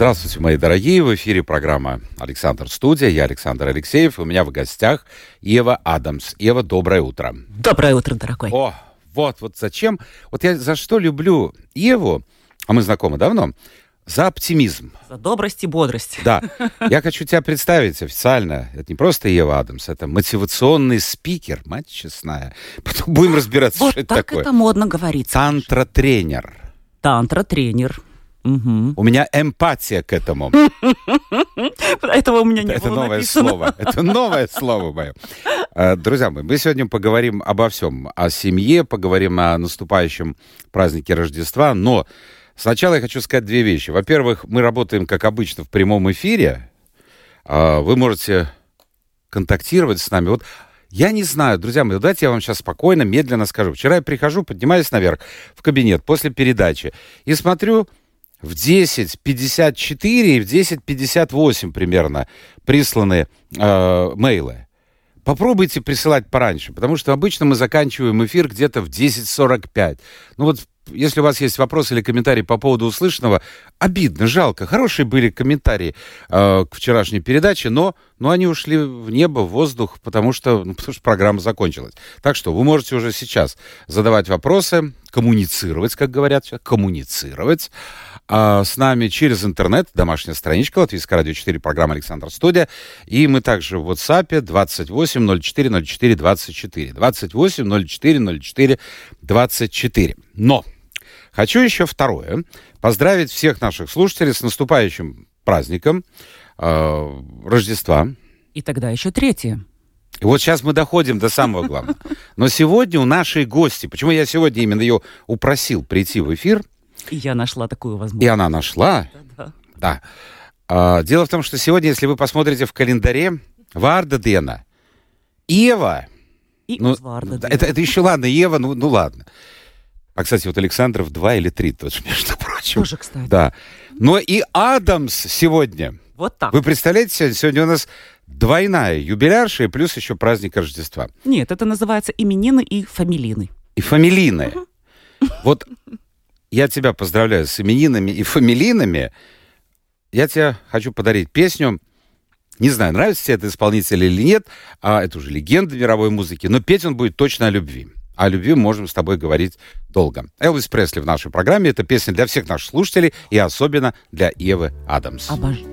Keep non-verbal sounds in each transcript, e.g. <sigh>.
Здравствуйте, мои дорогие. В эфире программа «Александр Студия». Я Александр Алексеев. У меня в гостях Ева Адамс. Ева, доброе утро. Доброе утро, дорогой. О, вот, вот зачем. Вот я за что люблю Еву, а мы знакомы давно, за оптимизм. За добрость и бодрость. Да. <laughs> Я хочу тебя представить официально. Это не просто Ева Адамс, это мотивационный спикер, мать честная. <laughs> Потом будем разбираться, Вот что это так такое. это модно говорить. Тантра-тренер. Тантра-тренер. Мгм. У меня эмпатия к этому. <laughs> Этого у меня не Это было новое написано. слово. Это новое слово мое. Э, Друзья мои, мы сегодня поговорим обо всем. О семье, поговорим о наступающем празднике Рождества. Но сначала я хочу сказать две вещи. Во-первых, мы работаем, как обычно, в прямом эфире. А, Вы можете контактировать с нами. Вот я не знаю, друзья мои, давайте я вам сейчас спокойно, медленно скажу. Вчера я прихожу, поднимаюсь наверх в кабинет после передачи и смотрю, в 10.54 и в 10.58 примерно присланы э, мейлы. Попробуйте присылать пораньше, потому что обычно мы заканчиваем эфир где-то в 10.45. Ну вот, если у вас есть вопросы или комментарии по поводу услышанного, обидно, жалко. Хорошие были комментарии э, к вчерашней передаче, но, но они ушли в небо, в воздух, потому что, ну, потому что программа закончилась. Так что вы можете уже сейчас задавать вопросы, коммуницировать, как говорят, сейчас, коммуницировать а, с нами через интернет, домашняя страничка Латвийское радио 4, программа Александр Студия. И мы также в WhatsApp 28 04 04 24. 28 04 04 24. Но хочу еще второе. Поздравить всех наших слушателей с наступающим праздником э, Рождества. И тогда еще третье. И вот сейчас мы доходим до самого главного. <laughs> Но сегодня у нашей гости, почему я сегодня именно ее упросил прийти в эфир, И я нашла такую и возможность. она нашла, Да. да. А, дело в том, что сегодня, если вы посмотрите в календаре, Варда Дена, Ева, И ну, Узварда, да, да. это, это еще ладно, Ева, ну, ну ладно. А, кстати, вот Александров два или три тоже, <laughs> между прочим. Тоже, кстати. Да. Но и Адамс сегодня. Вот так. Вы представляете, сегодня, сегодня у нас двойная юбилярша и плюс еще праздник Рождества. Нет, это называется именины и фамилины. И фамилийная. Вот я тебя поздравляю с именинами и фамилийными. Я тебе хочу подарить песню. Не знаю, нравится тебе этот исполнитель или нет, а это уже легенда мировой музыки, но петь он будет точно о любви. О любви мы можем с тобой говорить долго. Элвис Пресли в нашей программе. Это песня для всех наших слушателей и особенно для Евы Адамс. Обожаю.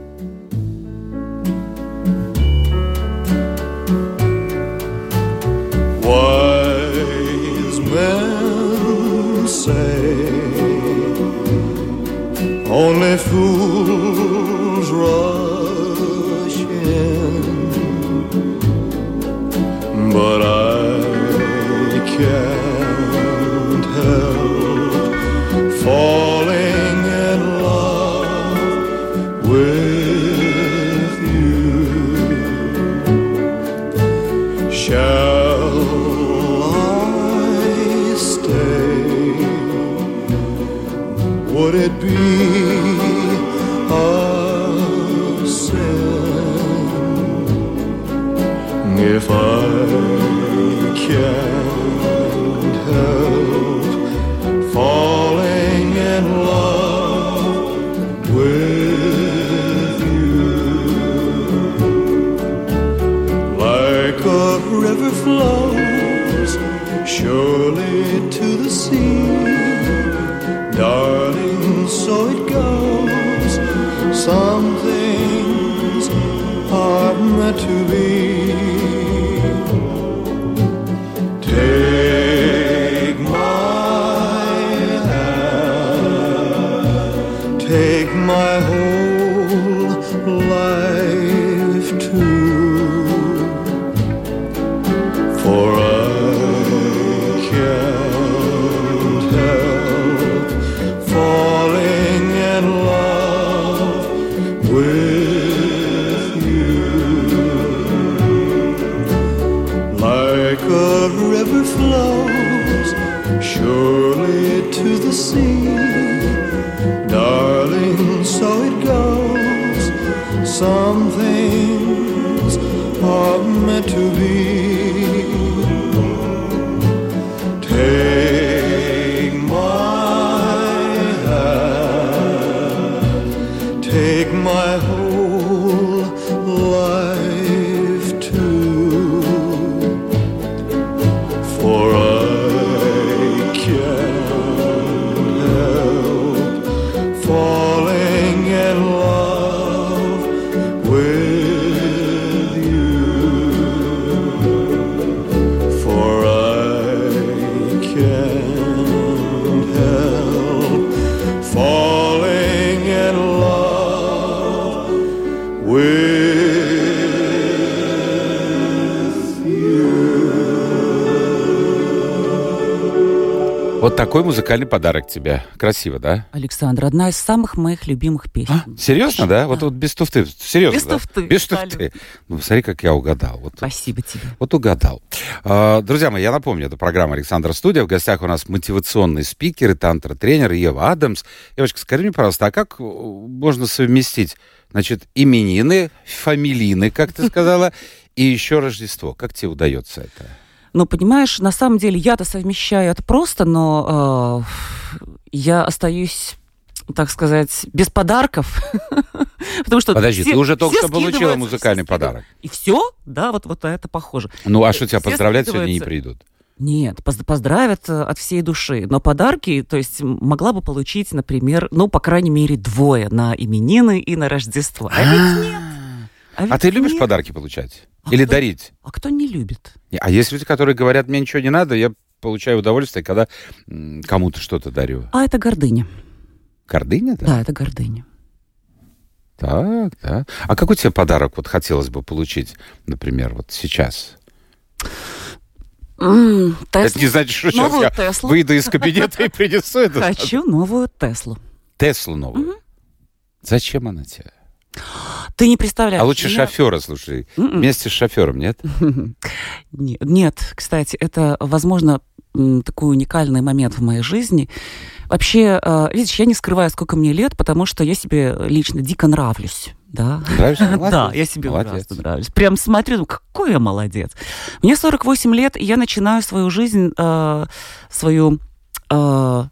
Wise men say only fools rush Вот такой музыкальный подарок тебе. Красиво, да? Александр, одна из самых моих любимых песен. А? Серьезно, да? Вот, вот без туфты. Серьезно, Без да? туфты, Без туфты. Ну, смотри, как я угадал. Вот, Спасибо тебе. вот угадал. А, Друзья мои, я напомню, это программа «Александр Студия». В гостях у нас мотивационный спикер и тантра-тренер Ева Адамс. Девочка, скажи мне, пожалуйста, а как э, можно совместить, значит, именины, фамилины, как ты сказала, <laughs> и еще Рождество? Как тебе удается это? Ну, понимаешь, на самом деле я-то совмещаю это просто, но э, я остаюсь, так сказать, без подарков. <laughs> Потому что Подожди, все- ты уже только что получила музыкальный подарок. И все? Да, вот, вот это похоже. Ну, а что тебя поздравлять сегодня не придут? Нет, поз- поздравят э, от всей души. Но подарки, то есть могла бы получить, например, ну, по крайней мере, двое на именины и на Рождество. А ведь нет. А ведь ты любишь нет. подарки получать? А Или кто- дарить? А кто не любит? А есть люди, которые говорят, мне ничего не надо, я получаю удовольствие, когда кому-то что-то дарю. А это гордыня. Гордыня, да? Да, это гордыня. Так, да. А какой тебе подарок вот хотелось бы получить, например, вот сейчас? Это Тесла. не значит, что сейчас Новую я Теслу. выйду из кабинета и принесу это. Хочу новую Теслу. Теслу новую. Зачем она тебе? Ты не представляешь. А лучше меня- шофера, слушай. М-м. Вместе с шофером, нет? <laughs> Не- Нет, кстати, это, возможно, такой уникальный момент в моей жизни. Вообще, э, видишь, я не скрываю, сколько мне лет, потому что я себе лично дико нравлюсь. Да, Нравишься? <laughs> да, я себе Молодец. ужасно нравлюсь. Прям смотрю, ну, какой я молодец. Мне 48 лет, и я начинаю свою жизнь, э, свою, э,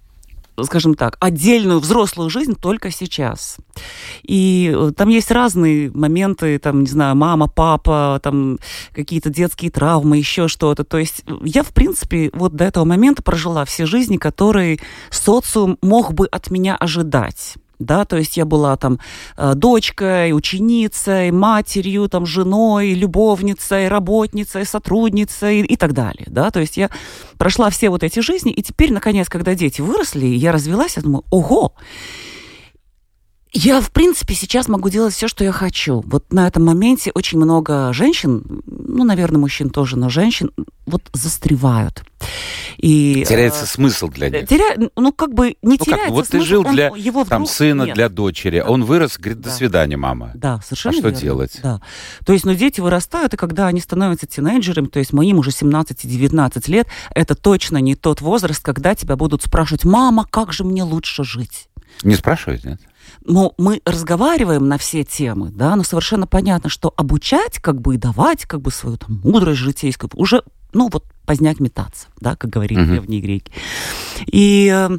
скажем так, отдельную взрослую жизнь только сейчас. И э, там есть разные моменты, там, не знаю, мама, папа, там какие-то детские травмы, еще что-то. То есть э, я, в принципе, вот до этого момента прожила все жизни, которые социум мог бы от меня ожидать. Да, то есть я была там э, дочкой, ученицей, матерью, там, женой, любовницей, работницей, сотрудницей и так далее. Да, то есть я прошла все вот эти жизни, и теперь, наконец, когда дети выросли, я развелась, я думаю, ого, я, в принципе, сейчас могу делать все, что я хочу. Вот на этом моменте очень много женщин, ну, наверное, мужчин тоже, но женщин вот застревают. И, Теряется э, смысл для них. теря- ну, как бы не Ну теряется как, вот ты смысл, жил он- для его там сына, нет. для дочери. Он вырос, говорит, до Да. свидания, мама. Да, совершенно А что верно. делать? Да. То есть, ну, дети вырастают, и когда они становятся тинейджерами, то есть моим уже 17-19 лет, это точно не тот возраст, когда тебя будут спрашивать, мама, как же мне лучше жить? Не спрашивают, нет? Ну, мы разговариваем на все темы, да, но совершенно понятно, что обучать, как бы и давать, как бы свою там мудрость житейскую, уже, ну, вот поздняк метаться, да, как говорили Мгм. древние греки. И э,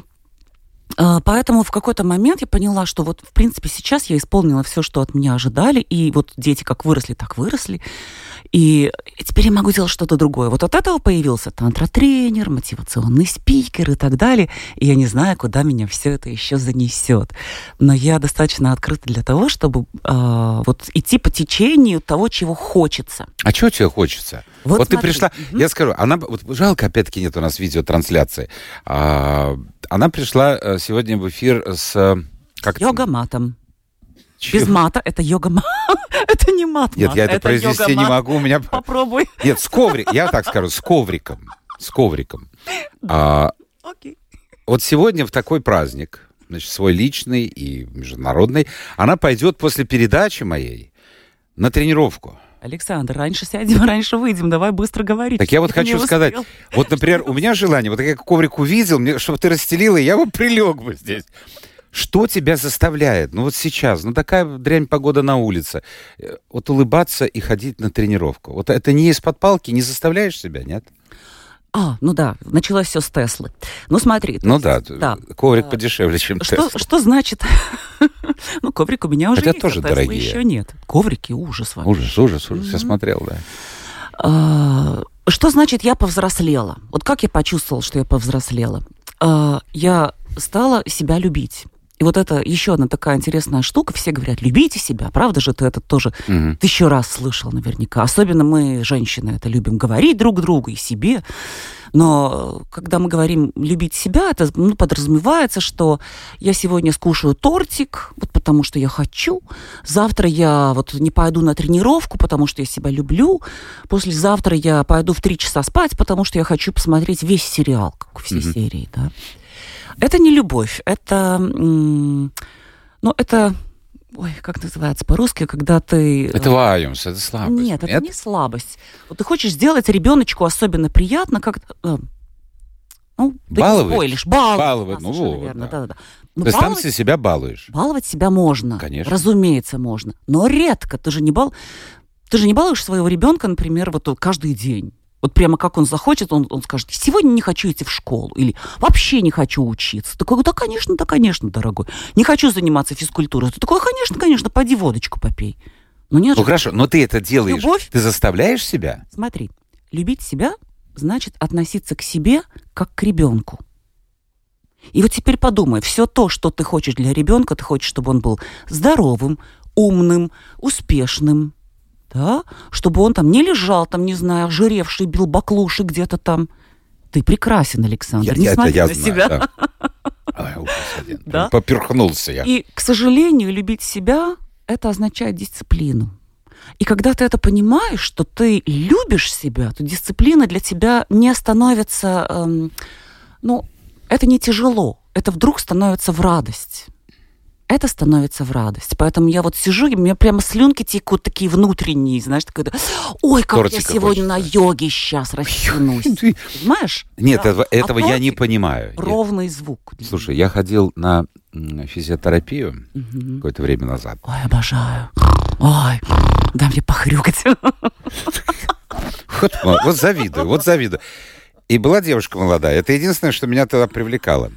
э, поэтому в какой-то момент я поняла, что вот, в принципе, сейчас я исполнила все, что от меня ожидали, и вот дети как выросли, так выросли, и теперь я могу делать что-то другое. Вот от этого появился тантра-тренер, мотивационный спикер и так далее. И я не знаю, куда меня все это еще занесет. Но я достаточно открыта для того, чтобы э, вот идти по течению того, чего хочется. А чего тебе хочется? Вот Вот, ты пришла, Мгм. я скажу, она, вот жалко, опять-таки нет у нас видеотрансляции. А, она пришла э, сегодня в эфир с... э, Как это? Йога-матом. Чё? Без мата это йога <laughs> Это не мат. Нет, я это, произнести не могу, у меня... Попробуй. <laughs> Нет, с ковриком, я так скажу, с ковриком. С ковриком. А, Окей. вот сегодня в такой праздник, значит, свой личный и международный, она пойдет после передачи моей на тренировку. Александр, раньше сядем, <laughs> раньше выйдем. Давай быстро говорить. Так я вот хочу сказать, вот, например, у меня желание, вот я коврик увидел, мне, чтобы ты расстелила, я бы прилег бы здесь. Что тебя заставляет? Ну вот сейчас, ну такая дрянь погода на улице. э, Вот улыбаться и ходить на тренировку. Вот это не из-под палки, не заставляешь себя, нет? А, ну да, началось все с Теслы. Ну смотри. Ну есть, да, да. коврик А, подешевле, чем Что, Тесла. что значит? <laughs> ну, коврик у меня уже Хотя есть, тоже а Теслы дорогие. еще нет. Коврики ужас вообще. Ужас, ужас, ужас. Я смотрел, да. А, Что значит я повзрослела? Вот как я почувствовала, что я повзрослела? А, Я стала себя любить. И вот это еще одна такая интересная штука. Все говорят, любите себя. Правда же ты это тоже Мгм. тысячу раз слышал наверняка. Особенно мы, женщины, это любим говорить друг другу и себе. Но когда мы говорим любить себя, это ну, подразумевается, что я сегодня скушаю тортик, вот потому что я хочу. Завтра я вот не пойду на тренировку, потому что я себя люблю. Послезавтра я пойду в три часа спать, потому что я хочу посмотреть весь сериал, как все Мгм. серии, да. Это не любовь, это, ну, это, ой, как называется по-русски, когда ты... Это ваюмс, это слабость. Нет, это не слабость. Вот ты хочешь сделать ребеночку особенно приятно, как... э, ну, ты Баловать? спойлишь, баловать. Баловать, Да, ну вот, верно, да. да-да-да. Ну, То есть там баловать- ты себя балуешь. Баловать себя можно. Конечно. Разумеется, можно. Но редко. Ты же не бал... Ты же не балуешь своего ребенка, например, вот каждый день. Вот прямо как он захочет, он, он скажет, сегодня не хочу идти в школу, или вообще не хочу учиться. Такой, да, конечно, да, конечно, дорогой. Не хочу заниматься физкультурой. Ты такой, конечно, конечно, пойди водочку попей. Ну нет Ну же, хорошо, но ты это делаешь. Любовь? Ты заставляешь себя? Смотри, любить себя значит относиться к себе как к ребенку. И вот теперь подумай, все то, что ты хочешь для ребенка, ты хочешь, чтобы он был здоровым, умным, успешным, да? чтобы он там не лежал, там, не знаю, жиревший, бил баклуши где-то там. Ты прекрасен, Александр, не это смотри я на знаю, себя. да. Ой, ужас один. Да? Поперхнулся я. И, к сожалению, любить себя – это означает дисциплину. И когда ты это понимаешь, что ты любишь себя, то дисциплина для тебя не становится, эм, ну, это не тяжело, это вдруг становится в радость. Это становится в радость. Поэтому я вот сижу, и у меня прямо слюнки текут такие внутренние, знаешь, такой, ой, как Тортика я сегодня на хочется. йоге сейчас растянусь. Понимаешь? Нет, Да. этого, А этого я не понимаю. Ровный звук. Слушай, я ходил на физиотерапию Мгм. какое-то время назад. Ой, обожаю. Ой, дай мне похрюкать. Вот, вот завидую, вот завидую. И была девушка молодая. Это единственное, что меня тогда привлекало.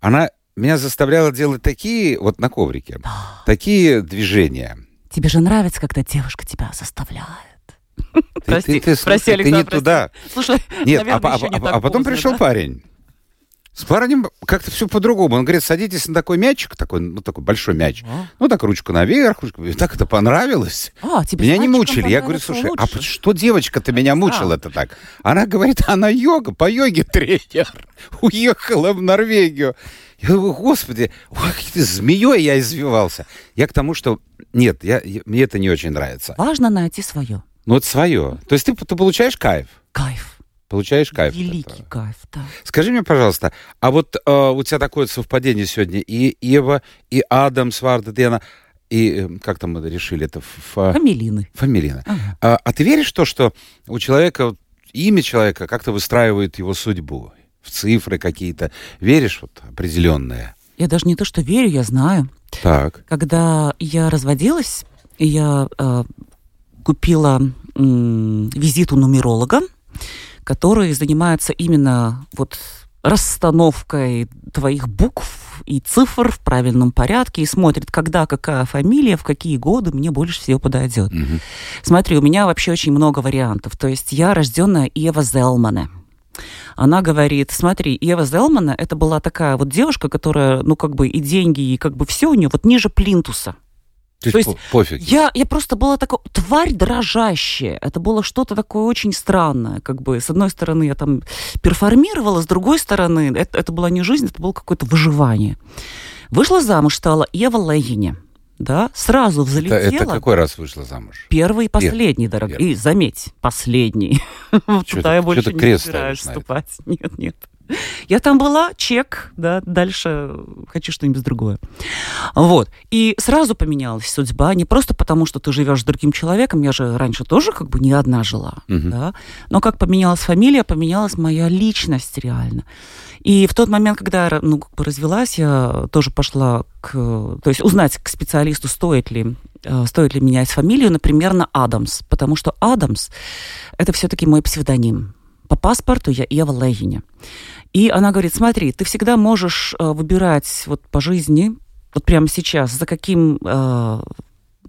Она меня заставляла делать такие, вот на коврике, такие движения. Тебе же нравится, когда девушка тебя заставляет. <laughs> Ты, Прости, ты, ты, слушай, прости, ты не Александр, прости. туда. Слушай, Нет, а, наверное, а- еще не а- так а потом поздно, пришел да? парень. С парнем как-то все по-другому. Он говорит, садитесь на такой мячик, такой, ну, такой большой мяч. А? Ну, так ручку наверх, ручку. И так это понравилось. А, тебе Меня не мучили. Я говорю, слушай, а лучше. под- что девочка-то меня мучила это так? Она говорит, она йога, по йоге тренер. <laughs> Уехала в Норвегию. Я говорю, господи, ой, как ты змеей я извивался. Я к тому, что нет, я, я- мне это не очень нравится. Важно найти свое. Ну, это свое. То есть ты, ты получаешь кайф. Кайф. Получаешь кайф. Великий кайф, да. Скажи мне, пожалуйста, а вот э, у тебя такое совпадение сегодня и Ева, и Адам Свардедена, и э, как там мы решили это, Ф- Камелины. Фамилина. Ага. А, а ты веришь в то, что у человека, вот, имя человека как-то выстраивает его судьбу? В цифры какие-то. Веришь вот определенные? Я даже не то, что верю, я знаю. Так. Когда я разводилась, я э, купила м, визит у нумеролога, который занимается именно вот расстановкой твоих букв и цифр в правильном порядке и смотрит, когда какая фамилия, в какие годы мне больше всего подойдет. Мгм. Смотри, у меня вообще очень много вариантов. То есть я рожденная Ева Зелмане. Она говорит, смотри, Ева Зелмана, это была такая вот девушка, которая, ну, как бы и деньги, и как бы все у нее вот ниже плинтуса. То, То есть, есть по- пофиг. Я, я просто была такая тварь дрожащая. Это было что-то такое очень странное. Как бы, с одной стороны, я там перформировала, с другой стороны, это, это была не жизнь, это было какое-то выживание. Вышла замуж, стала Ева Лейни. Да, сразу это, взлетела. это какой раз вышла замуж? Первый и последний, дорогой. первый. И заметь, последний. <laughs> Туда я больше не собираюсь это? вступать. <laughs> Нет, нет. <laughs> Я там была, чек, да, дальше хочу что-нибудь другое. Вот. И сразу поменялась судьба, не просто потому, что ты живешь с другим человеком, я же раньше тоже как бы не одна жила, Мгм. да, но как поменялась фамилия, поменялась моя личность реально. И в тот момент, когда я ну, как бы развелась, я тоже пошла к... То есть узнать к специалисту, стоит ли, э, стоит ли менять фамилию, например, на Адамс. Потому что Адамс – это все-таки мой псевдоним. По паспорту я Ева Легиня. И она говорит, смотри, ты всегда можешь э, выбирать вот по жизни, вот прямо сейчас, за каким э,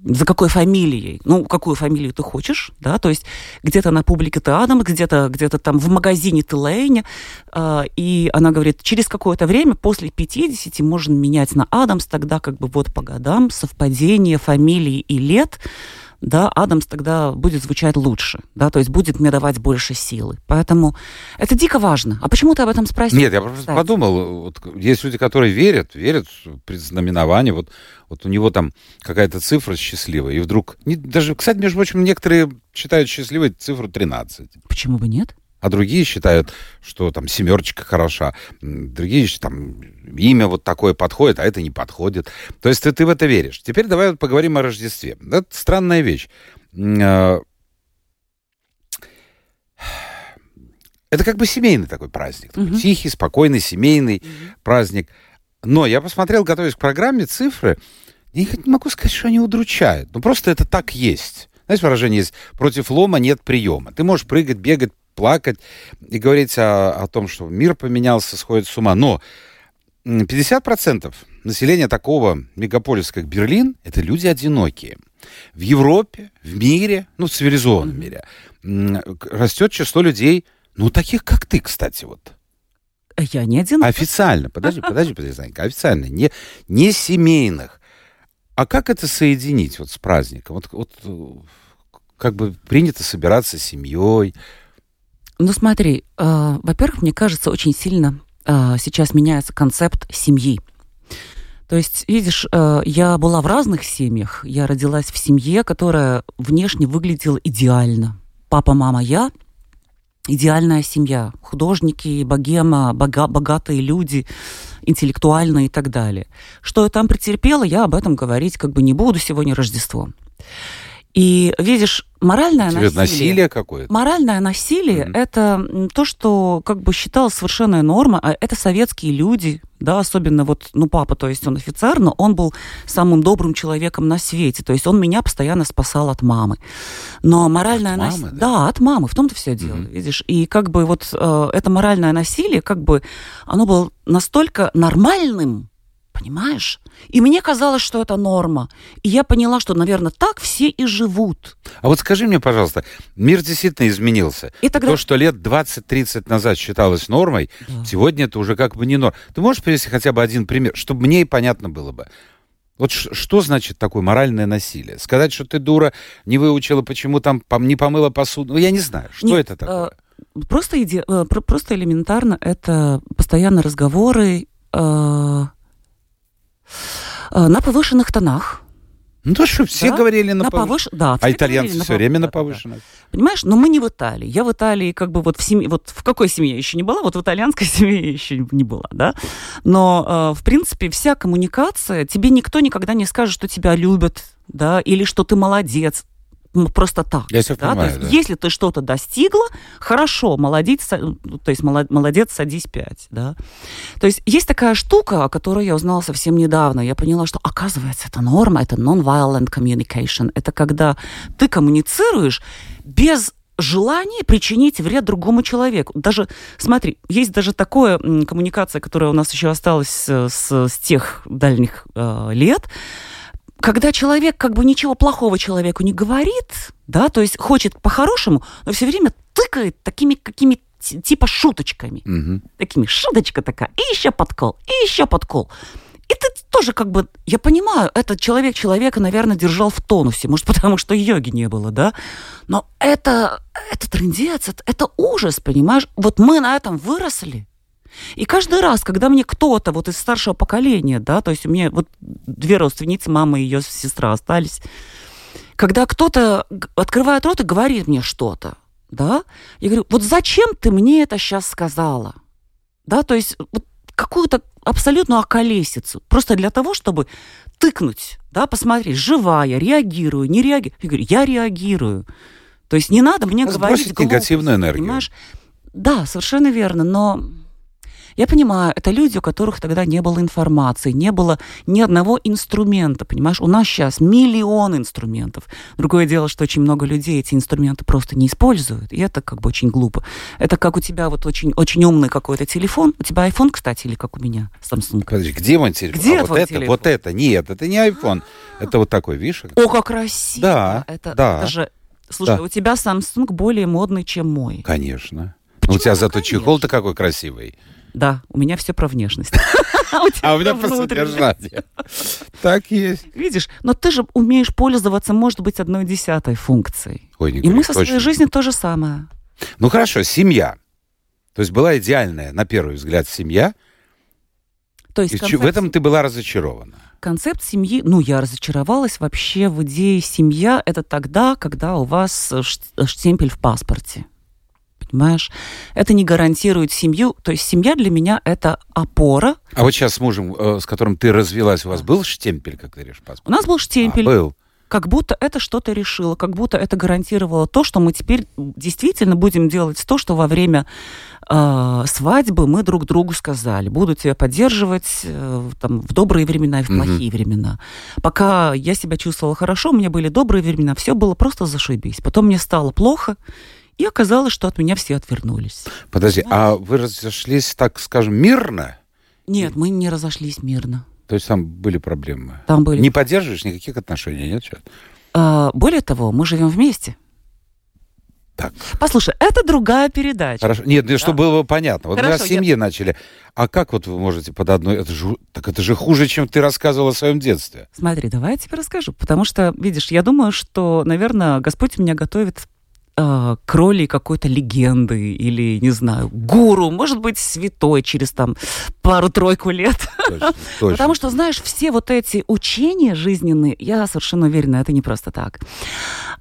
за какой фамилией, ну, какую фамилию ты хочешь, да, то есть где-то на публике ты Адамс, где-то где там в магазине ты Лейни, э, и она говорит, через какое-то время, после 50, можно менять на Адамс, тогда как бы вот по годам совпадение фамилии и лет, да, Адамс тогда будет звучать лучше, да, то есть будет мне давать больше силы. Поэтому это дико важно. А почему ты об этом спросил? Нет, я просто кстати? подумал, вот, есть люди, которые верят, верят в предзнаменование, вот, вот у него там какая-то цифра счастливая, и вдруг... не- даже, кстати, между прочим, некоторые считают счастливой цифру 13, Почему бы нет? А другие считают, что там семерочка хороша, другие там имя вот такое подходит, а это не подходит. То есть ты, ты в это веришь. Теперь давай вот поговорим о Рождестве. Это странная вещь. Э, Это как бы семейный такой праздник. такой Мгм. Тихий, спокойный, семейный праздник. Но я посмотрел, готовясь к программе, цифры. Я не могу сказать, что они удручают. Ну, просто это так есть. Знаете, выражение есть «против лома нет приема». Ты можешь прыгать, бегать, плакать и говорить о, о том, что мир поменялся, сходит с ума. Но м, 50% населения такого мегаполиса, как Берлин, это люди одинокие. В Европе, в мире, ну, в цивилизованном мире, растет число людей, ну, таких, как ты, кстати, вот. Я не один. Официально, подожди, подожди, подожди, Санька, официально, не, не семейных. А как это соединить вот с праздником? Вот, вот э, как бы принято собираться с семьей. Ну смотри, э, во-первых, мне кажется, очень сильно э, сейчас меняется концепт семьи. То есть, видишь, э, я была в разных семьях. Я родилась в семье, которая внешне выглядела идеально. Папа, мама, я. Идеальная семья. Художники, богема, бога- богатые люди, интеллектуальные и так далее. Что я там претерпела, я об этом говорить как бы не буду. Сегодня Рождество. И видишь, моральное Тебе насилие... насилие какое-то. Моральное насилие Мгм. это то, что как бы считалось совершенная норма, а это советские люди, да, особенно вот, ну, папа, то есть он офицер, но он был самым добрым человеком на свете, то есть он меня постоянно спасал от мамы. Но моральное насилие... да? Да, от мамы, в том-то все дело, Мгм. видишь. И как бы вот э, это моральное насилие, как бы оно было настолько нормальным, понимаешь? И мне казалось, что это норма. И я поняла, что, наверное, так все и живут. А вот скажи мне, пожалуйста, мир действительно изменился. И тогда... То, что лет 20-30 назад считалось нормой, Да. сегодня это уже как бы не норм. Ты можешь привести хотя бы один пример, чтобы мне и понятно было бы? Вот что значит такое моральное насилие? Сказать, что ты дура, не выучила, почему там пом- не помыла посуду? Ну, я не знаю, что Нет, это такое? Просто, иде- э, про- просто элементарно это постоянные разговоры э, э, на повышенных тонах. Ну, то, что все да, говорили на, на повыш- повыш... Да, А все итальянцы говорили все пов- время да, на да, да. повышенных. Понимаешь, но мы не в Италии. Я в Италии как бы вот в семье, вот в какой семье еще не была, вот в итальянской <laughs> семье еще не была, да. Но, э, в принципе, вся коммуникация, тебе никто никогда не скажет, что тебя любят, да, или что ты молодец. Ну, Просто так. Я да? понимаю, то есть, да. если ты что-то достигла, хорошо, молодец, ну, то есть молод- молодец, садись пять, да. То есть есть такая штука, о которой я узнала совсем недавно. Я поняла, что оказывается это норма, это non-violent communication. Это когда ты коммуницируешь без желания причинить вред другому человеку. Даже, смотри, есть даже такое коммуникация, которая у нас еще осталась э, с, с тех дальних э, лет, когда человек как бы ничего плохого человеку не говорит, да, то есть хочет по-хорошему, но все время тыкает такими какими типа шуточками Мгм. такими, шуточка такая, и еще подкол, и еще подкол. И ты тоже как бы, я понимаю, этот человек человека, наверное, держал в тонусе, может, потому что йоги не было, да? Но это, это трындец, это, это ужас, понимаешь? Вот мы на этом выросли. И каждый раз, когда мне кто-то вот из старшего поколения, да, то есть у меня вот две родственницы, мама и ее сестра остались, когда кто-то открывает рот и говорит мне что-то, да, я говорю, вот зачем ты мне это сейчас сказала? Да, то есть вот какую-то абсолютную околесицу. Просто для того, чтобы тыкнуть, да, посмотреть, живая, реагирую, не реагирую. Я говорю, я реагирую. То есть не надо мне Сбросить говорить глупости, негативную энергию. Понимаешь? Да, совершенно верно, но я понимаю, это люди, у которых тогда не было информации, не было ни одного инструмента, понимаешь? У нас сейчас миллион инструментов. Другое дело, что очень много людей эти инструменты просто не используют, и это как бы очень глупо. Это как у тебя вот очень, очень умный какой-то телефон. У тебя iPhone, кстати, или как у меня, Samsung? Подожди, где мой телефон? Где А вот твой это, телефон? вот это. Нет, это не iPhone. Это вот такой, видишь? О, как красиво! Да, это, да. это же... Слушай, Да. у тебя Samsung более модный, чем мой. Конечно. Ну, Почему? у тебя Ну, зато конечно. чехол-то какой красивый. Да, у меня все про внешность. <laughs> А у меня про содержание. Так есть. Видишь, но ты же умеешь пользоваться, может быть, одной десятой функцией. Ой, не И мы со своей жизнью то же самое. Ну хорошо, семья. То есть была идеальная, на первый взгляд, семья. То есть чё- в концепт, этом ты была разочарована. концепт семьи, ну, я разочаровалась вообще в идее семья. Это тогда, когда у вас э, э, штемпель в паспорте. Понимаешь? Это не гарантирует семью. То есть семья для меня это опора. А вот сейчас с мужем, э, с которым ты развелась, у вас был штемпель, как ты говоришь, У паспорт? нас был штемпель. А, был. как будто это что-то решило, как будто это гарантировало то, что мы теперь действительно будем делать то, что во время э, свадьбы мы друг другу сказали. Буду тебя поддерживать э, там, в добрые времена и в плохие времена. Пока я себя чувствовала хорошо, у меня были добрые времена, все было просто зашибись. Потом мне стало плохо, и оказалось, что от меня все отвернулись. Подожди, а вы разошлись, так скажем, мирно? Нет, мы не разошлись мирно. То есть там были проблемы? Там были... Не поддерживаешь никаких отношений, нет? А, более того, мы живем вместе. Так. Послушай, это другая передача. Хорошо. Нет, ну, чтобы было понятно. Вот мы Хорошо, о семье начали. А как вот вы можете под одной... Это же... Так это же хуже, чем ты рассказывала о своем детстве. Смотри, давай я тебе расскажу. Потому что, видишь, я думаю, что, наверное, Господь меня готовит э, к роли какой-то легенды или, не знаю, гуру, может быть, святой через там пару-тройку лет. Точно, точно. Потому что, знаешь, все вот эти учения жизненные, я совершенно уверена, это не просто так.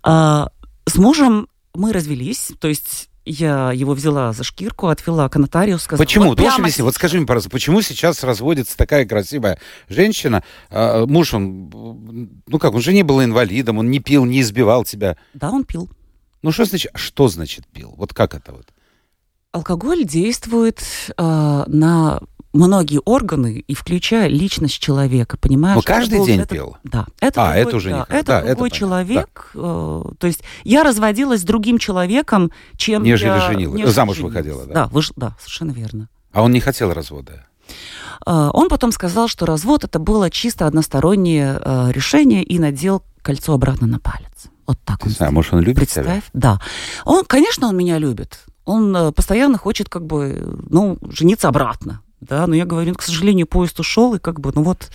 А, с мужем мы развелись, то есть я его взяла за шкирку, отвела к нотариусу, сказала... Почему? вот прямо объяснить? Вот скажи мне, пожалуйста, почему сейчас разводится такая красивая женщина? а, муж, он, ну как, он же не был инвалидом, он не пил, не избивал тебя. Да, он пил. Ну что значит, что значит пил? Вот как это вот? Алкоголь действует э, на многие органы, и включая личность человека, понимаешь? Но Это каждый день это- пил? Да. Это А, другой, это уже да, никак. Это Да, это другой понятно. человек. э, то есть я разводилась с другим человеком, чем Нежели я... женилась. нежели Замуж женилась. выходила, да? Да, выш- да, совершенно верно. А он не хотел развода. Э, он потом сказал, что развод это было чисто одностороннее э, решение и надел кольцо обратно на палец. Вот так он Не знаю, может, он любит тебя? Представь, да. Он, конечно, он меня любит. Он э, постоянно хочет, как бы, ну, жениться обратно. Да, но я говорю, ну, к сожалению, поезд ушел, и как бы, ну вот,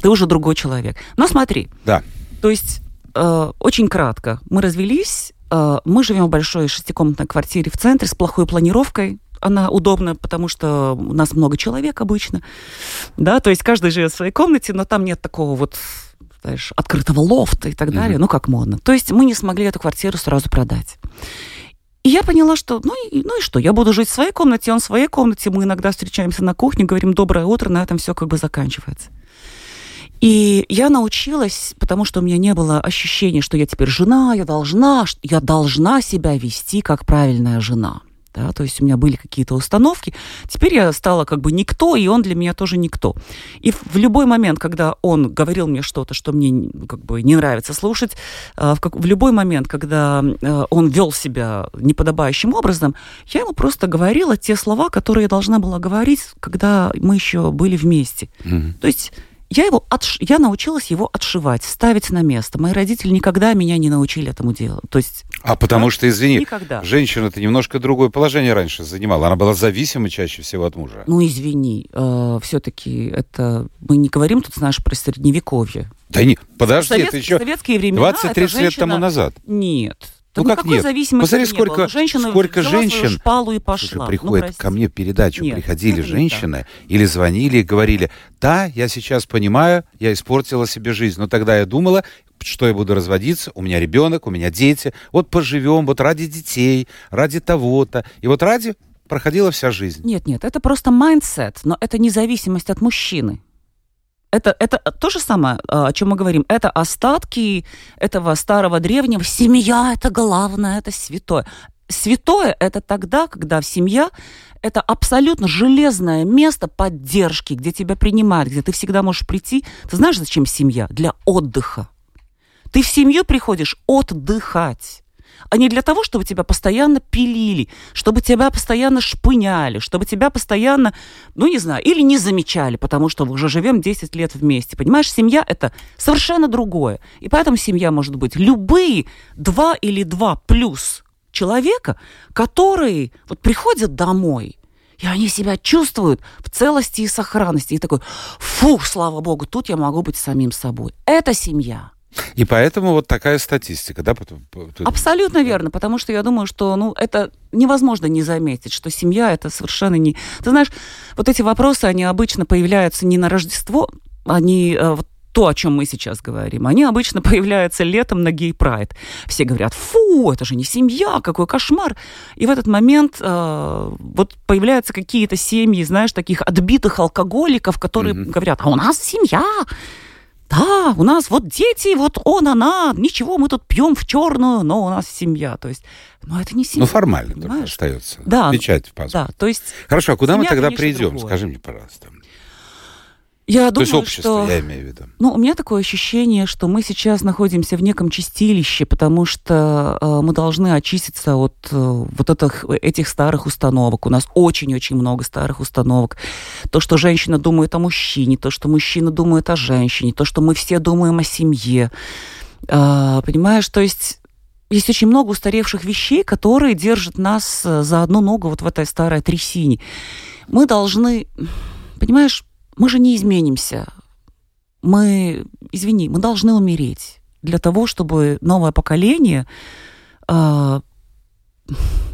ты уже другой человек. Но смотри, Да. то есть, э, очень кратко, мы развелись, э, мы живем в большой шестикомнатной квартире в центре с плохой планировкой. Она удобна, потому что у нас много человек обычно. Да, то есть каждый живет в своей комнате, но там нет такого вот знаешь, открытого лофта и так далее, Мгм. ну как модно. То есть мы не смогли эту квартиру сразу продать. И я поняла, что ну и, ну и что, я буду жить в своей комнате, он в своей комнате, мы иногда встречаемся на кухне, говорим доброе утро, на этом все как бы заканчивается. И я научилась, потому что у меня не было ощущения, что я теперь жена, я должна, я должна себя вести как правильная жена. Да, то есть у меня были какие-то установки. Теперь я стала как бы никто, и он для меня тоже никто. И в любой момент, когда он говорил мне что-то, что мне как бы не нравится слушать, э, в, как- в любой момент, когда э, он вел себя неподобающим образом, я ему просто говорила те слова, которые я должна была говорить, когда мы еще были вместе. Мгм. То есть я его отш- я научилась его отшивать, ставить на место. Мои родители никогда меня не научили этому делу. То есть А потому что, извини, никогда. женщина-то немножко другое положение раньше занимала. Она была зависима чаще всего от мужа. Ну, извини, все-таки это мы не говорим тут, знаешь, про средневековье. Да не, подожди, Совет- это еще советские времена. 20-30 это лет женщина- тому назад. Нет. Ну, как нет? зависимости Посмотри, не сколько- было. Женщина сколько женщин- шпалу и Слушай, пошла. Ну, приходят прости. ко мне в передачу, Нет, приходили это не женщины или звонили и говорили, да, я сейчас понимаю, я испортила себе жизнь, но тогда я думала, что я буду разводиться, у меня ребенок, у меня дети, вот поживем, вот ради детей, ради того-то, и вот ради проходила вся жизнь. Нет, нет, это просто mindset, но это независимость от мужчины. Это, это то же самое, а, о чем мы говорим. Это остатки этого старого древнего. Семья – это главное, это святое. Святое – это тогда, когда семья – это абсолютно железное место поддержки, где тебя принимают, где ты всегда можешь прийти. Ты знаешь, зачем семья? Для отдыха. Ты в семью приходишь отдыхать а не для того, чтобы тебя постоянно пилили, чтобы тебя постоянно шпыняли, чтобы тебя постоянно, ну не знаю, или не замечали, потому что мы уже живем 10 лет вместе. Понимаешь, семья это совершенно другое. И поэтому семья может быть любые два или два плюс человека, которые вот приходят домой, и они себя чувствуют в целости и сохранности. И такой, фу, слава богу, тут я могу быть самим собой. Это семья. И поэтому вот такая статистика, да? Абсолютно верно, потому что я думаю, что ну, это невозможно не заметить, что семья это совершенно не... Ты знаешь, вот эти вопросы, они обычно появляются не на Рождество, они э, вот то, о чем мы сейчас говорим, они обычно <laughs> появляются летом на гей-прайд. Все говорят, фу, это же не семья, какой кошмар. И в этот момент э, вот появляются какие-то семьи, знаешь, таких отбитых алкоголиков, которые Мгм. говорят, а у нас семья, да, у нас вот дети, вот он, она, ничего, мы тут пьем в черную, но у нас семья. То есть, ну это не семья. Ну, формально только понимаешь? остается. Да. Печать в паспорте. Да, то есть Хорошо, а куда мы Семья, тогда конечно, придем? другое. Скажи мне, пожалуйста. Я То есть думаю, общество, что... я имею в виду. Ну, у меня такое ощущение, что мы сейчас находимся в неком чистилище, потому что э, мы должны очиститься от э, вот этих, этих старых установок. У нас очень-очень много старых установок. То, что женщина думает о мужчине, то, что мужчина думает о женщине, то, что мы все думаем о семье. Э, понимаешь, то есть есть очень много устаревших вещей, которые держат нас э, за одну ногу вот в этой старой трясине. Мы должны, понимаешь, мы же не изменимся. Мы, извини, мы должны умереть для того, чтобы новое поколение э,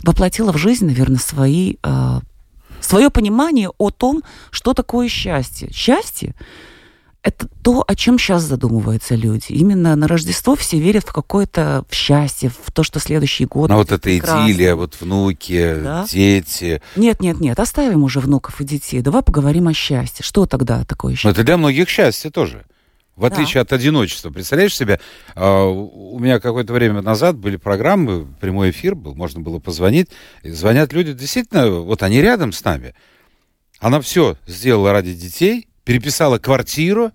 воплотило в жизнь, наверное, свои, э, свое понимание о том, что такое счастье. Счастье это то, о чем сейчас задумываются люди. Именно на Рождество все верят в какое-то в счастье, в то, что следующий год. Ну, вот эта прекрасный. идиллия, вот внуки, Да. дети. Нет, нет, нет, оставим уже внуков и детей. Давай поговорим о счастье. Что тогда такое Но счастье? это для многих счастье тоже. В Да. отличие от одиночества. Представляешь себе, а, у меня какое-то время назад были программы, прямой эфир был, можно было позвонить. Звонят люди, действительно, вот они рядом с нами. Она все сделала ради детей, переписала квартиру.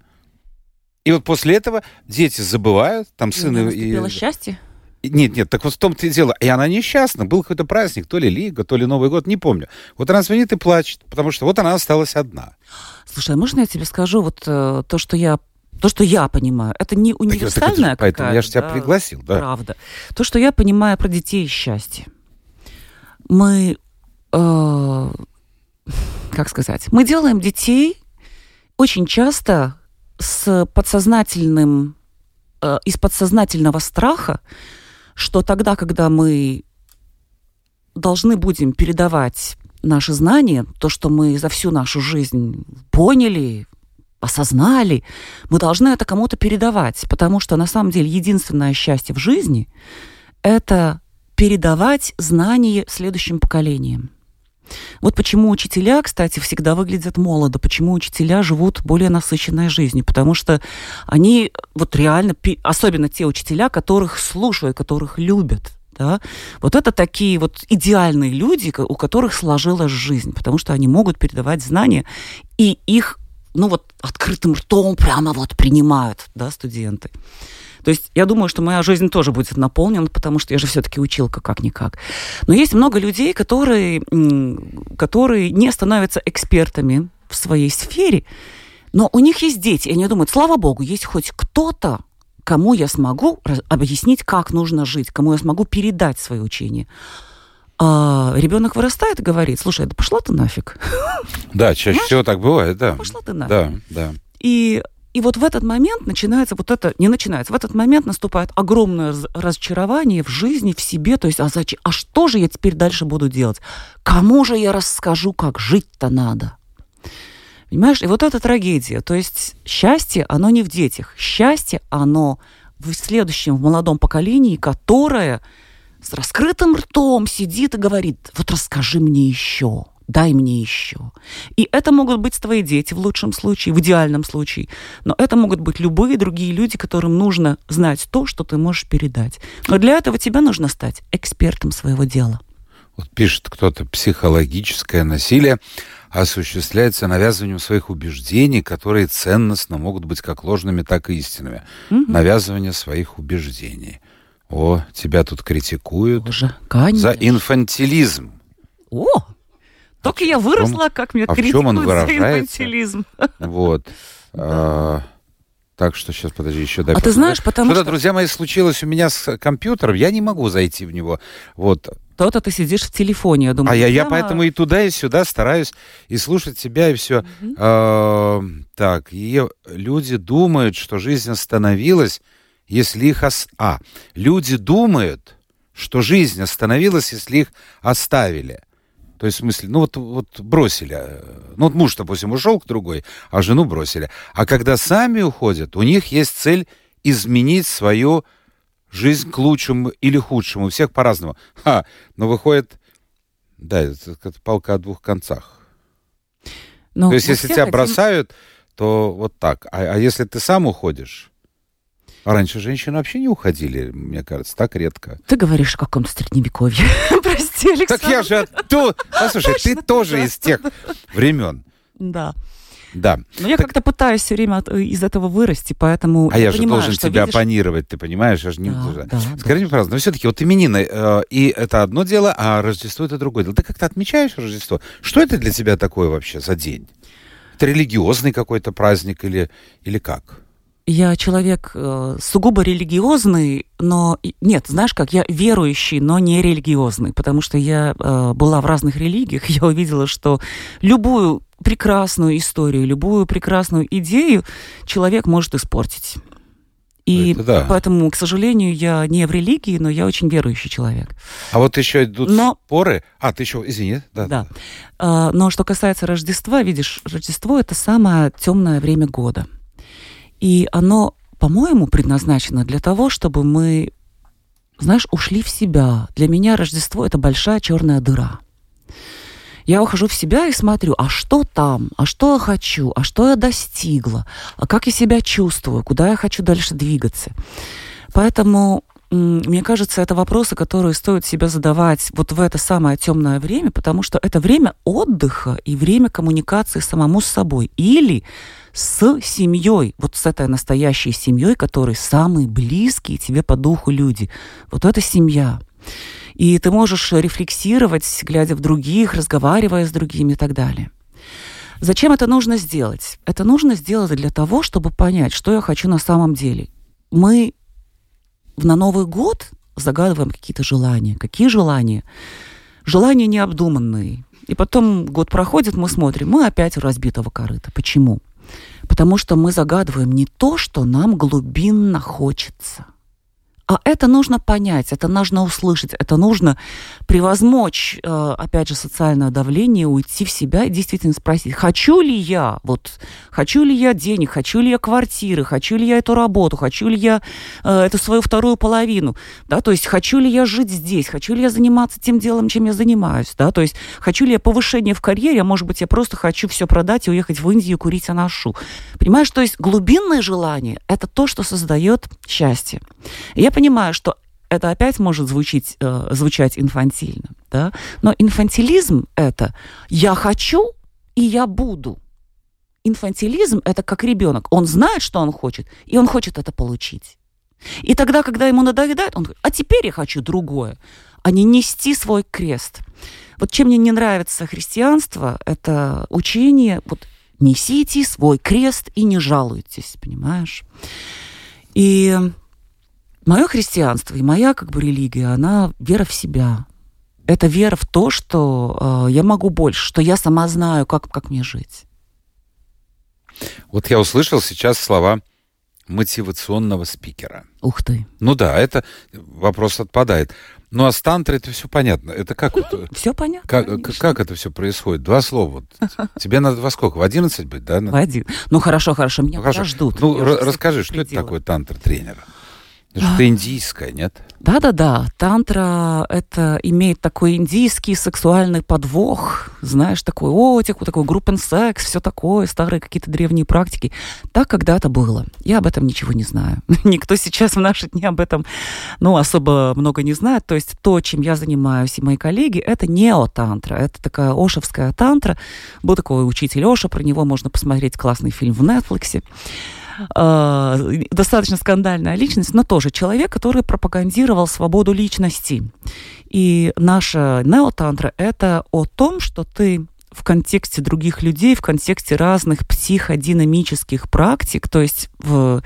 И вот после этого дети забывают, там И у сын меня и- счастье? Нет, нет, так вот в том-то и дело. И она несчастна. Был какой-то праздник, то ли Лига, то ли Новый год, не помню. Вот она звонит и плачет, потому что вот она осталась одна. Слушай, а можно я тебе скажу вот э, то, что я то, что я понимаю, это не Так вот, так это- универсальная поэтому я же тебя да, пригласил, да. Правда. То, что я понимаю про детей и счастье. Мы, э, как сказать, мы делаем детей очень часто с подсознательным, э, из подсознательного страха, что тогда, когда мы должны будем передавать наши знания, то, что мы за всю нашу жизнь поняли, осознали, мы должны это кому-то передавать, потому что на самом деле единственное счастье в жизни – это передавать знания следующим поколениям. Вот почему учителя, кстати, всегда выглядят молодо, почему учителя живут более насыщенной жизнью, потому что они вот реально, особенно те учителя, которых слушают, которых любят, да, вот это такие вот идеальные люди, у которых сложилась жизнь, потому что они могут передавать знания, и их, ну вот, открытым ртом прямо вот принимают, да, студенты. То есть я думаю, что моя жизнь тоже будет наполнена, потому что я же все-таки училка как-никак. Но есть много людей, которые, которые не становятся экспертами в своей сфере, но у них есть дети, и они думают, слава богу, есть хоть кто-то, кому я смогу объяснить, как нужно жить, кому я смогу передать свое учение. А ребенок вырастает и говорит, слушай, да пошла ты нафиг. Да, чаще всего так бывает, да. Пошла ты нафиг. Да, да. И, и вот в этот момент начинается вот это, не начинается, в этот момент наступает огромное раз- разочарование в жизни, в себе, то есть, а, зачем, а что же я теперь дальше буду делать? Кому же я расскажу, как жить-то надо? Понимаешь, и вот эта трагедия, то есть счастье, оно не в детях, счастье, оно в следующем, в молодом поколении, которое с раскрытым ртом сидит и говорит, вот расскажи мне еще, дай мне еще. И это могут быть твои дети в лучшем случае, в идеальном случае. Но это могут быть любые другие люди, которым нужно знать то, что ты можешь передать. Но для этого тебе нужно стать экспертом своего дела. Вот пишет кто-то, психологическое насилие осуществляется навязыванием своих убеждений, которые ценностно могут быть как ложными, так и истинными. Мгм. Навязывание своих убеждений. О, тебя тут критикуют Боже, конечно. за инфантилизм. О! Только я выросла, как меня а чем критикуют за инфантилизм. Вот. А, так что сейчас, подожди, еще дай А ты знаешь, потому Что-то, что друзья мои, случилось у меня с компьютером, я не могу зайти в него. Вот. то-то ты сидишь в телефоне, я думаю. А я, я поэтому и туда, и сюда стараюсь и слушать себя, и все. Мгм. так, и люди думают, что жизнь остановилась, если их... А, люди думают, что жизнь остановилась, если их оставили. То есть, в смысле, ну вот, вот бросили. э, Ну вот муж, допустим, ушел к другой, а жену бросили. А когда сами уходят, у них есть цель изменить свою жизнь к лучшему или худшему. У всех по-разному. Ха, но выходит, да, это, это палка о двух концах. Ну, То есть, если тебя хотим- бросают, то вот так. А, а если ты сам уходишь? А раньше женщины вообще не уходили, мне кажется, так редко. Ты говоришь о каком-то средневековье. <laughs> Прости, Александр. Так я же оттуда... Послушай, ты тоже из тех времен. Да. Да. Но я как-то пытаюсь все время от- из этого вырасти, поэтому А я же понимаю, должен тебя видишь, оппонировать, ты понимаешь? Я же не... Да, да, Скажи мне, пожалуйста, но все-таки вот именины, э, и это одно дело, а Рождество это другое дело. Ты как-то отмечаешь Рождество? Что это для тебя такое вообще за день? Это религиозный какой-то праздник или, или как? Я человек э, сугубо религиозный, но нет, знаешь как, я верующий, но не религиозный, потому что я э, была в разных религиях, <laughs> я увидела, что любую прекрасную историю, любую прекрасную идею человек может испортить. И Это да. поэтому, к сожалению, я не в религии, но я очень верующий человек. А вот еще идут Но- споры. А, ты еще, извини, да. Да. А, Но что касается Рождества, видишь, Рождество это самое темное время года. И оно, по-моему, предназначено для того, чтобы мы, знаешь, ушли в себя. Для меня Рождество это большая черная дыра. Я ухожу в себя и смотрю, а что там, а что я хочу, а что я достигла, а как я себя чувствую, куда я хочу дальше двигаться. Поэтому мне кажется, это вопросы, которые стоит себе задавать вот в это самое темное время, потому что это время отдыха и время коммуникации самому с собой или с семьей, вот с этой настоящей семьей, которые самые близкие тебе по духу люди. Вот это семья. И ты можешь рефлексировать, глядя в других, разговаривая с другими и так далее. Зачем это нужно сделать? Это нужно сделать для того, чтобы понять, что я хочу на самом деле. Мы на Новый год загадываем какие-то желания. Какие желания? Желания необдуманные. И потом год проходит, мы смотрим, мы опять у разбитого корыта. Почему? Потому что мы загадываем не то, что нам глубинно хочется. А это нужно понять, это нужно услышать, это нужно превозмочь, э, опять же, социальное давление, уйти в себя и действительно спросить, хочу ли я, вот, хочу ли я денег, хочу ли я квартиры, хочу ли я эту работу, хочу ли я э, эту свою вторую половину, да, то есть хочу ли я жить здесь, хочу ли я заниматься тем делом, чем я занимаюсь, да, то есть хочу ли я повышение в карьере, а может быть, я просто хочу все продать и уехать в Индию курить анашу. Понимаешь, то есть глубинное желание – это то, что создает счастье. Я понимаю, что это опять может звучить, э, звучать инфантильно, да? но инфантилизм – это «я хочу и я буду». Инфантилизм – это как ребенок. Он знает, что он хочет, и он хочет это получить. И тогда, когда ему надоедает, он говорит, а теперь я хочу другое, а не нести свой крест. Вот чем мне не нравится христианство, это учение, вот несите свой крест и не жалуйтесь, понимаешь? И мое христианство и моя как бы религия, она вера в себя. Это вера в то, что э, я могу больше, что я сама знаю, как, как мне жить. Вот я услышал сейчас слова мотивационного спикера. Ух ты. Ну да, это вопрос отпадает. Ну а с тантрой это все понятно. Это как, вот, <laughs> Все понятно? как, конечно. как это все происходит? Два слова. <laughs> Тебе надо во сколько? В 11 быть, да? В один. Ну хорошо, хорошо, меня Ну, хорошо. подождут. Ну, расскажи, что это такое тантр-тренер? Что-то индийское, нет? Да-да-да, тантра это имеет такой индийский сексуальный подвох, знаешь, такой отик, такой группен секс, все такое, старые какие-то древние практики. Так когда-то было. Я об этом ничего не знаю. <laughs> Никто сейчас в наши дни об этом, ну, особо много не знает. То есть то, чем я занимаюсь и мои коллеги, это неотантра, это такая ошевская тантра. Был такой учитель Оша, про него можно посмотреть классный фильм в Netflix. Э, достаточно скандальная личность, но тоже человек, который пропагандировал свободу личности. И наша неотантра — это о том, что ты в контексте других людей, в контексте разных психодинамических практик, то есть в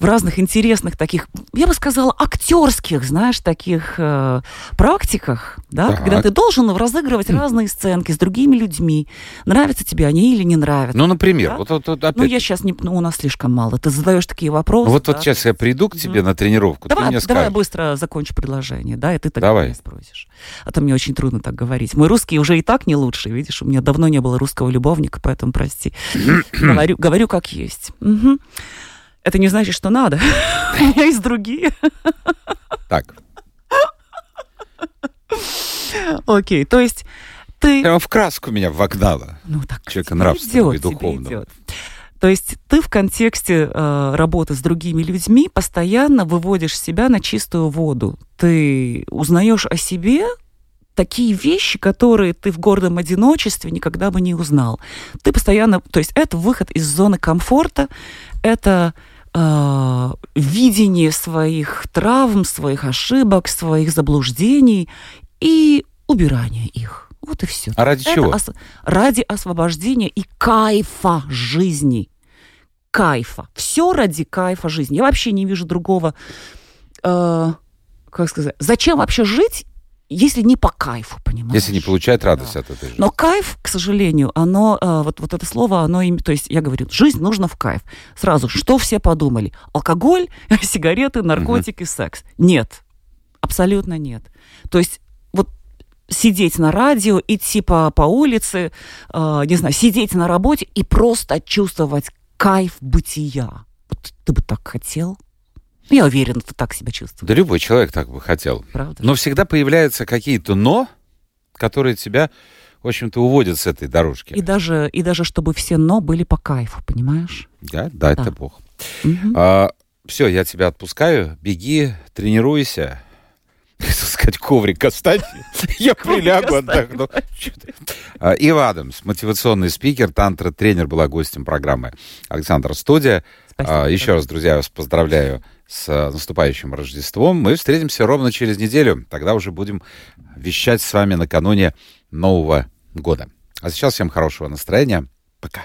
в разных интересных таких, я бы сказала, актерских, знаешь, таких э, практиках, да, Так. когда ты должен разыгрывать разные сценки с другими людьми. Нравятся тебе они или не нравятся. Ну, например, Да? вот, вот, вот опять. Ну, я сейчас не... Ну, у нас слишком мало. Ты задаешь такие вопросы. Ну, вот, да? вот сейчас я приду к тебе Мгм. на тренировку, ты Давай, мне давай я быстро закончу предложение, да, и ты тогда Давай. меня спросишь. А то мне очень трудно так говорить. Мой русский уже и так не лучший, видишь, у меня давно не было русского любовника, поэтому прости. <clears throat> говорю, говорю как есть. Мгм. Это не значит, что надо. У меня есть другие. Так, Окей, то есть ты... прямо в краску меня вогнала. Ну, так Человека нравственного и идет, тебе духовного. То есть ты в контексте э, работы с другими людьми постоянно выводишь себя на чистую воду. Ты узнаешь о себе такие вещи, которые ты в гордом одиночестве никогда бы не узнал. Ты постоянно, то есть это выход из зоны комфорта, это э, видение своих травм, своих ошибок, своих заблуждений и убирание их. Вот и все. А ради Это чего? ос- ради освобождения и кайфа жизни. Кайфа. Все ради кайфа жизни. Я вообще не вижу другого, э, как сказать, зачем вообще жить, если не по кайфу, понимаешь? Если не получает радость от этой жизни. Но кайф, к сожалению, оно, э, вот, вот это слово, оно, им- то есть я говорю, жизнь нужно в кайф. Сразу, что все подумали? Алкоголь, <laughs> сигареты, наркотики, секс. Нет, абсолютно нет. То есть вот сидеть на радио, идти по, по улице, э, не знаю, сидеть на работе и просто чувствовать кайф бытия. Вот ты бы так хотел? Я уверена, ты так себя чувствуешь, Да любой человек так бы хотел. правда? Но всегда появляются какие-то «но», которые тебя, в общем-то, уводят с этой дорожки. И даже, и даже чтобы все «но» были по кайфу, понимаешь? Да, да, это Да. Бог. Мгм. все, я тебя отпускаю. Беги, тренируйся. <laughs> Хотел сказать, коврик оставь. <laughs> Я прилягу, отдохну. А, Ив Адамс, мотивационный спикер, тантра-тренер, была гостем программы Александра Студия. А, Еще раз, друзья, вас поздравляю с а, наступающим Рождеством. Мы встретимся ровно через неделю. Тогда уже будем вещать с вами накануне Нового года. А сейчас всем хорошего настроения. Пока.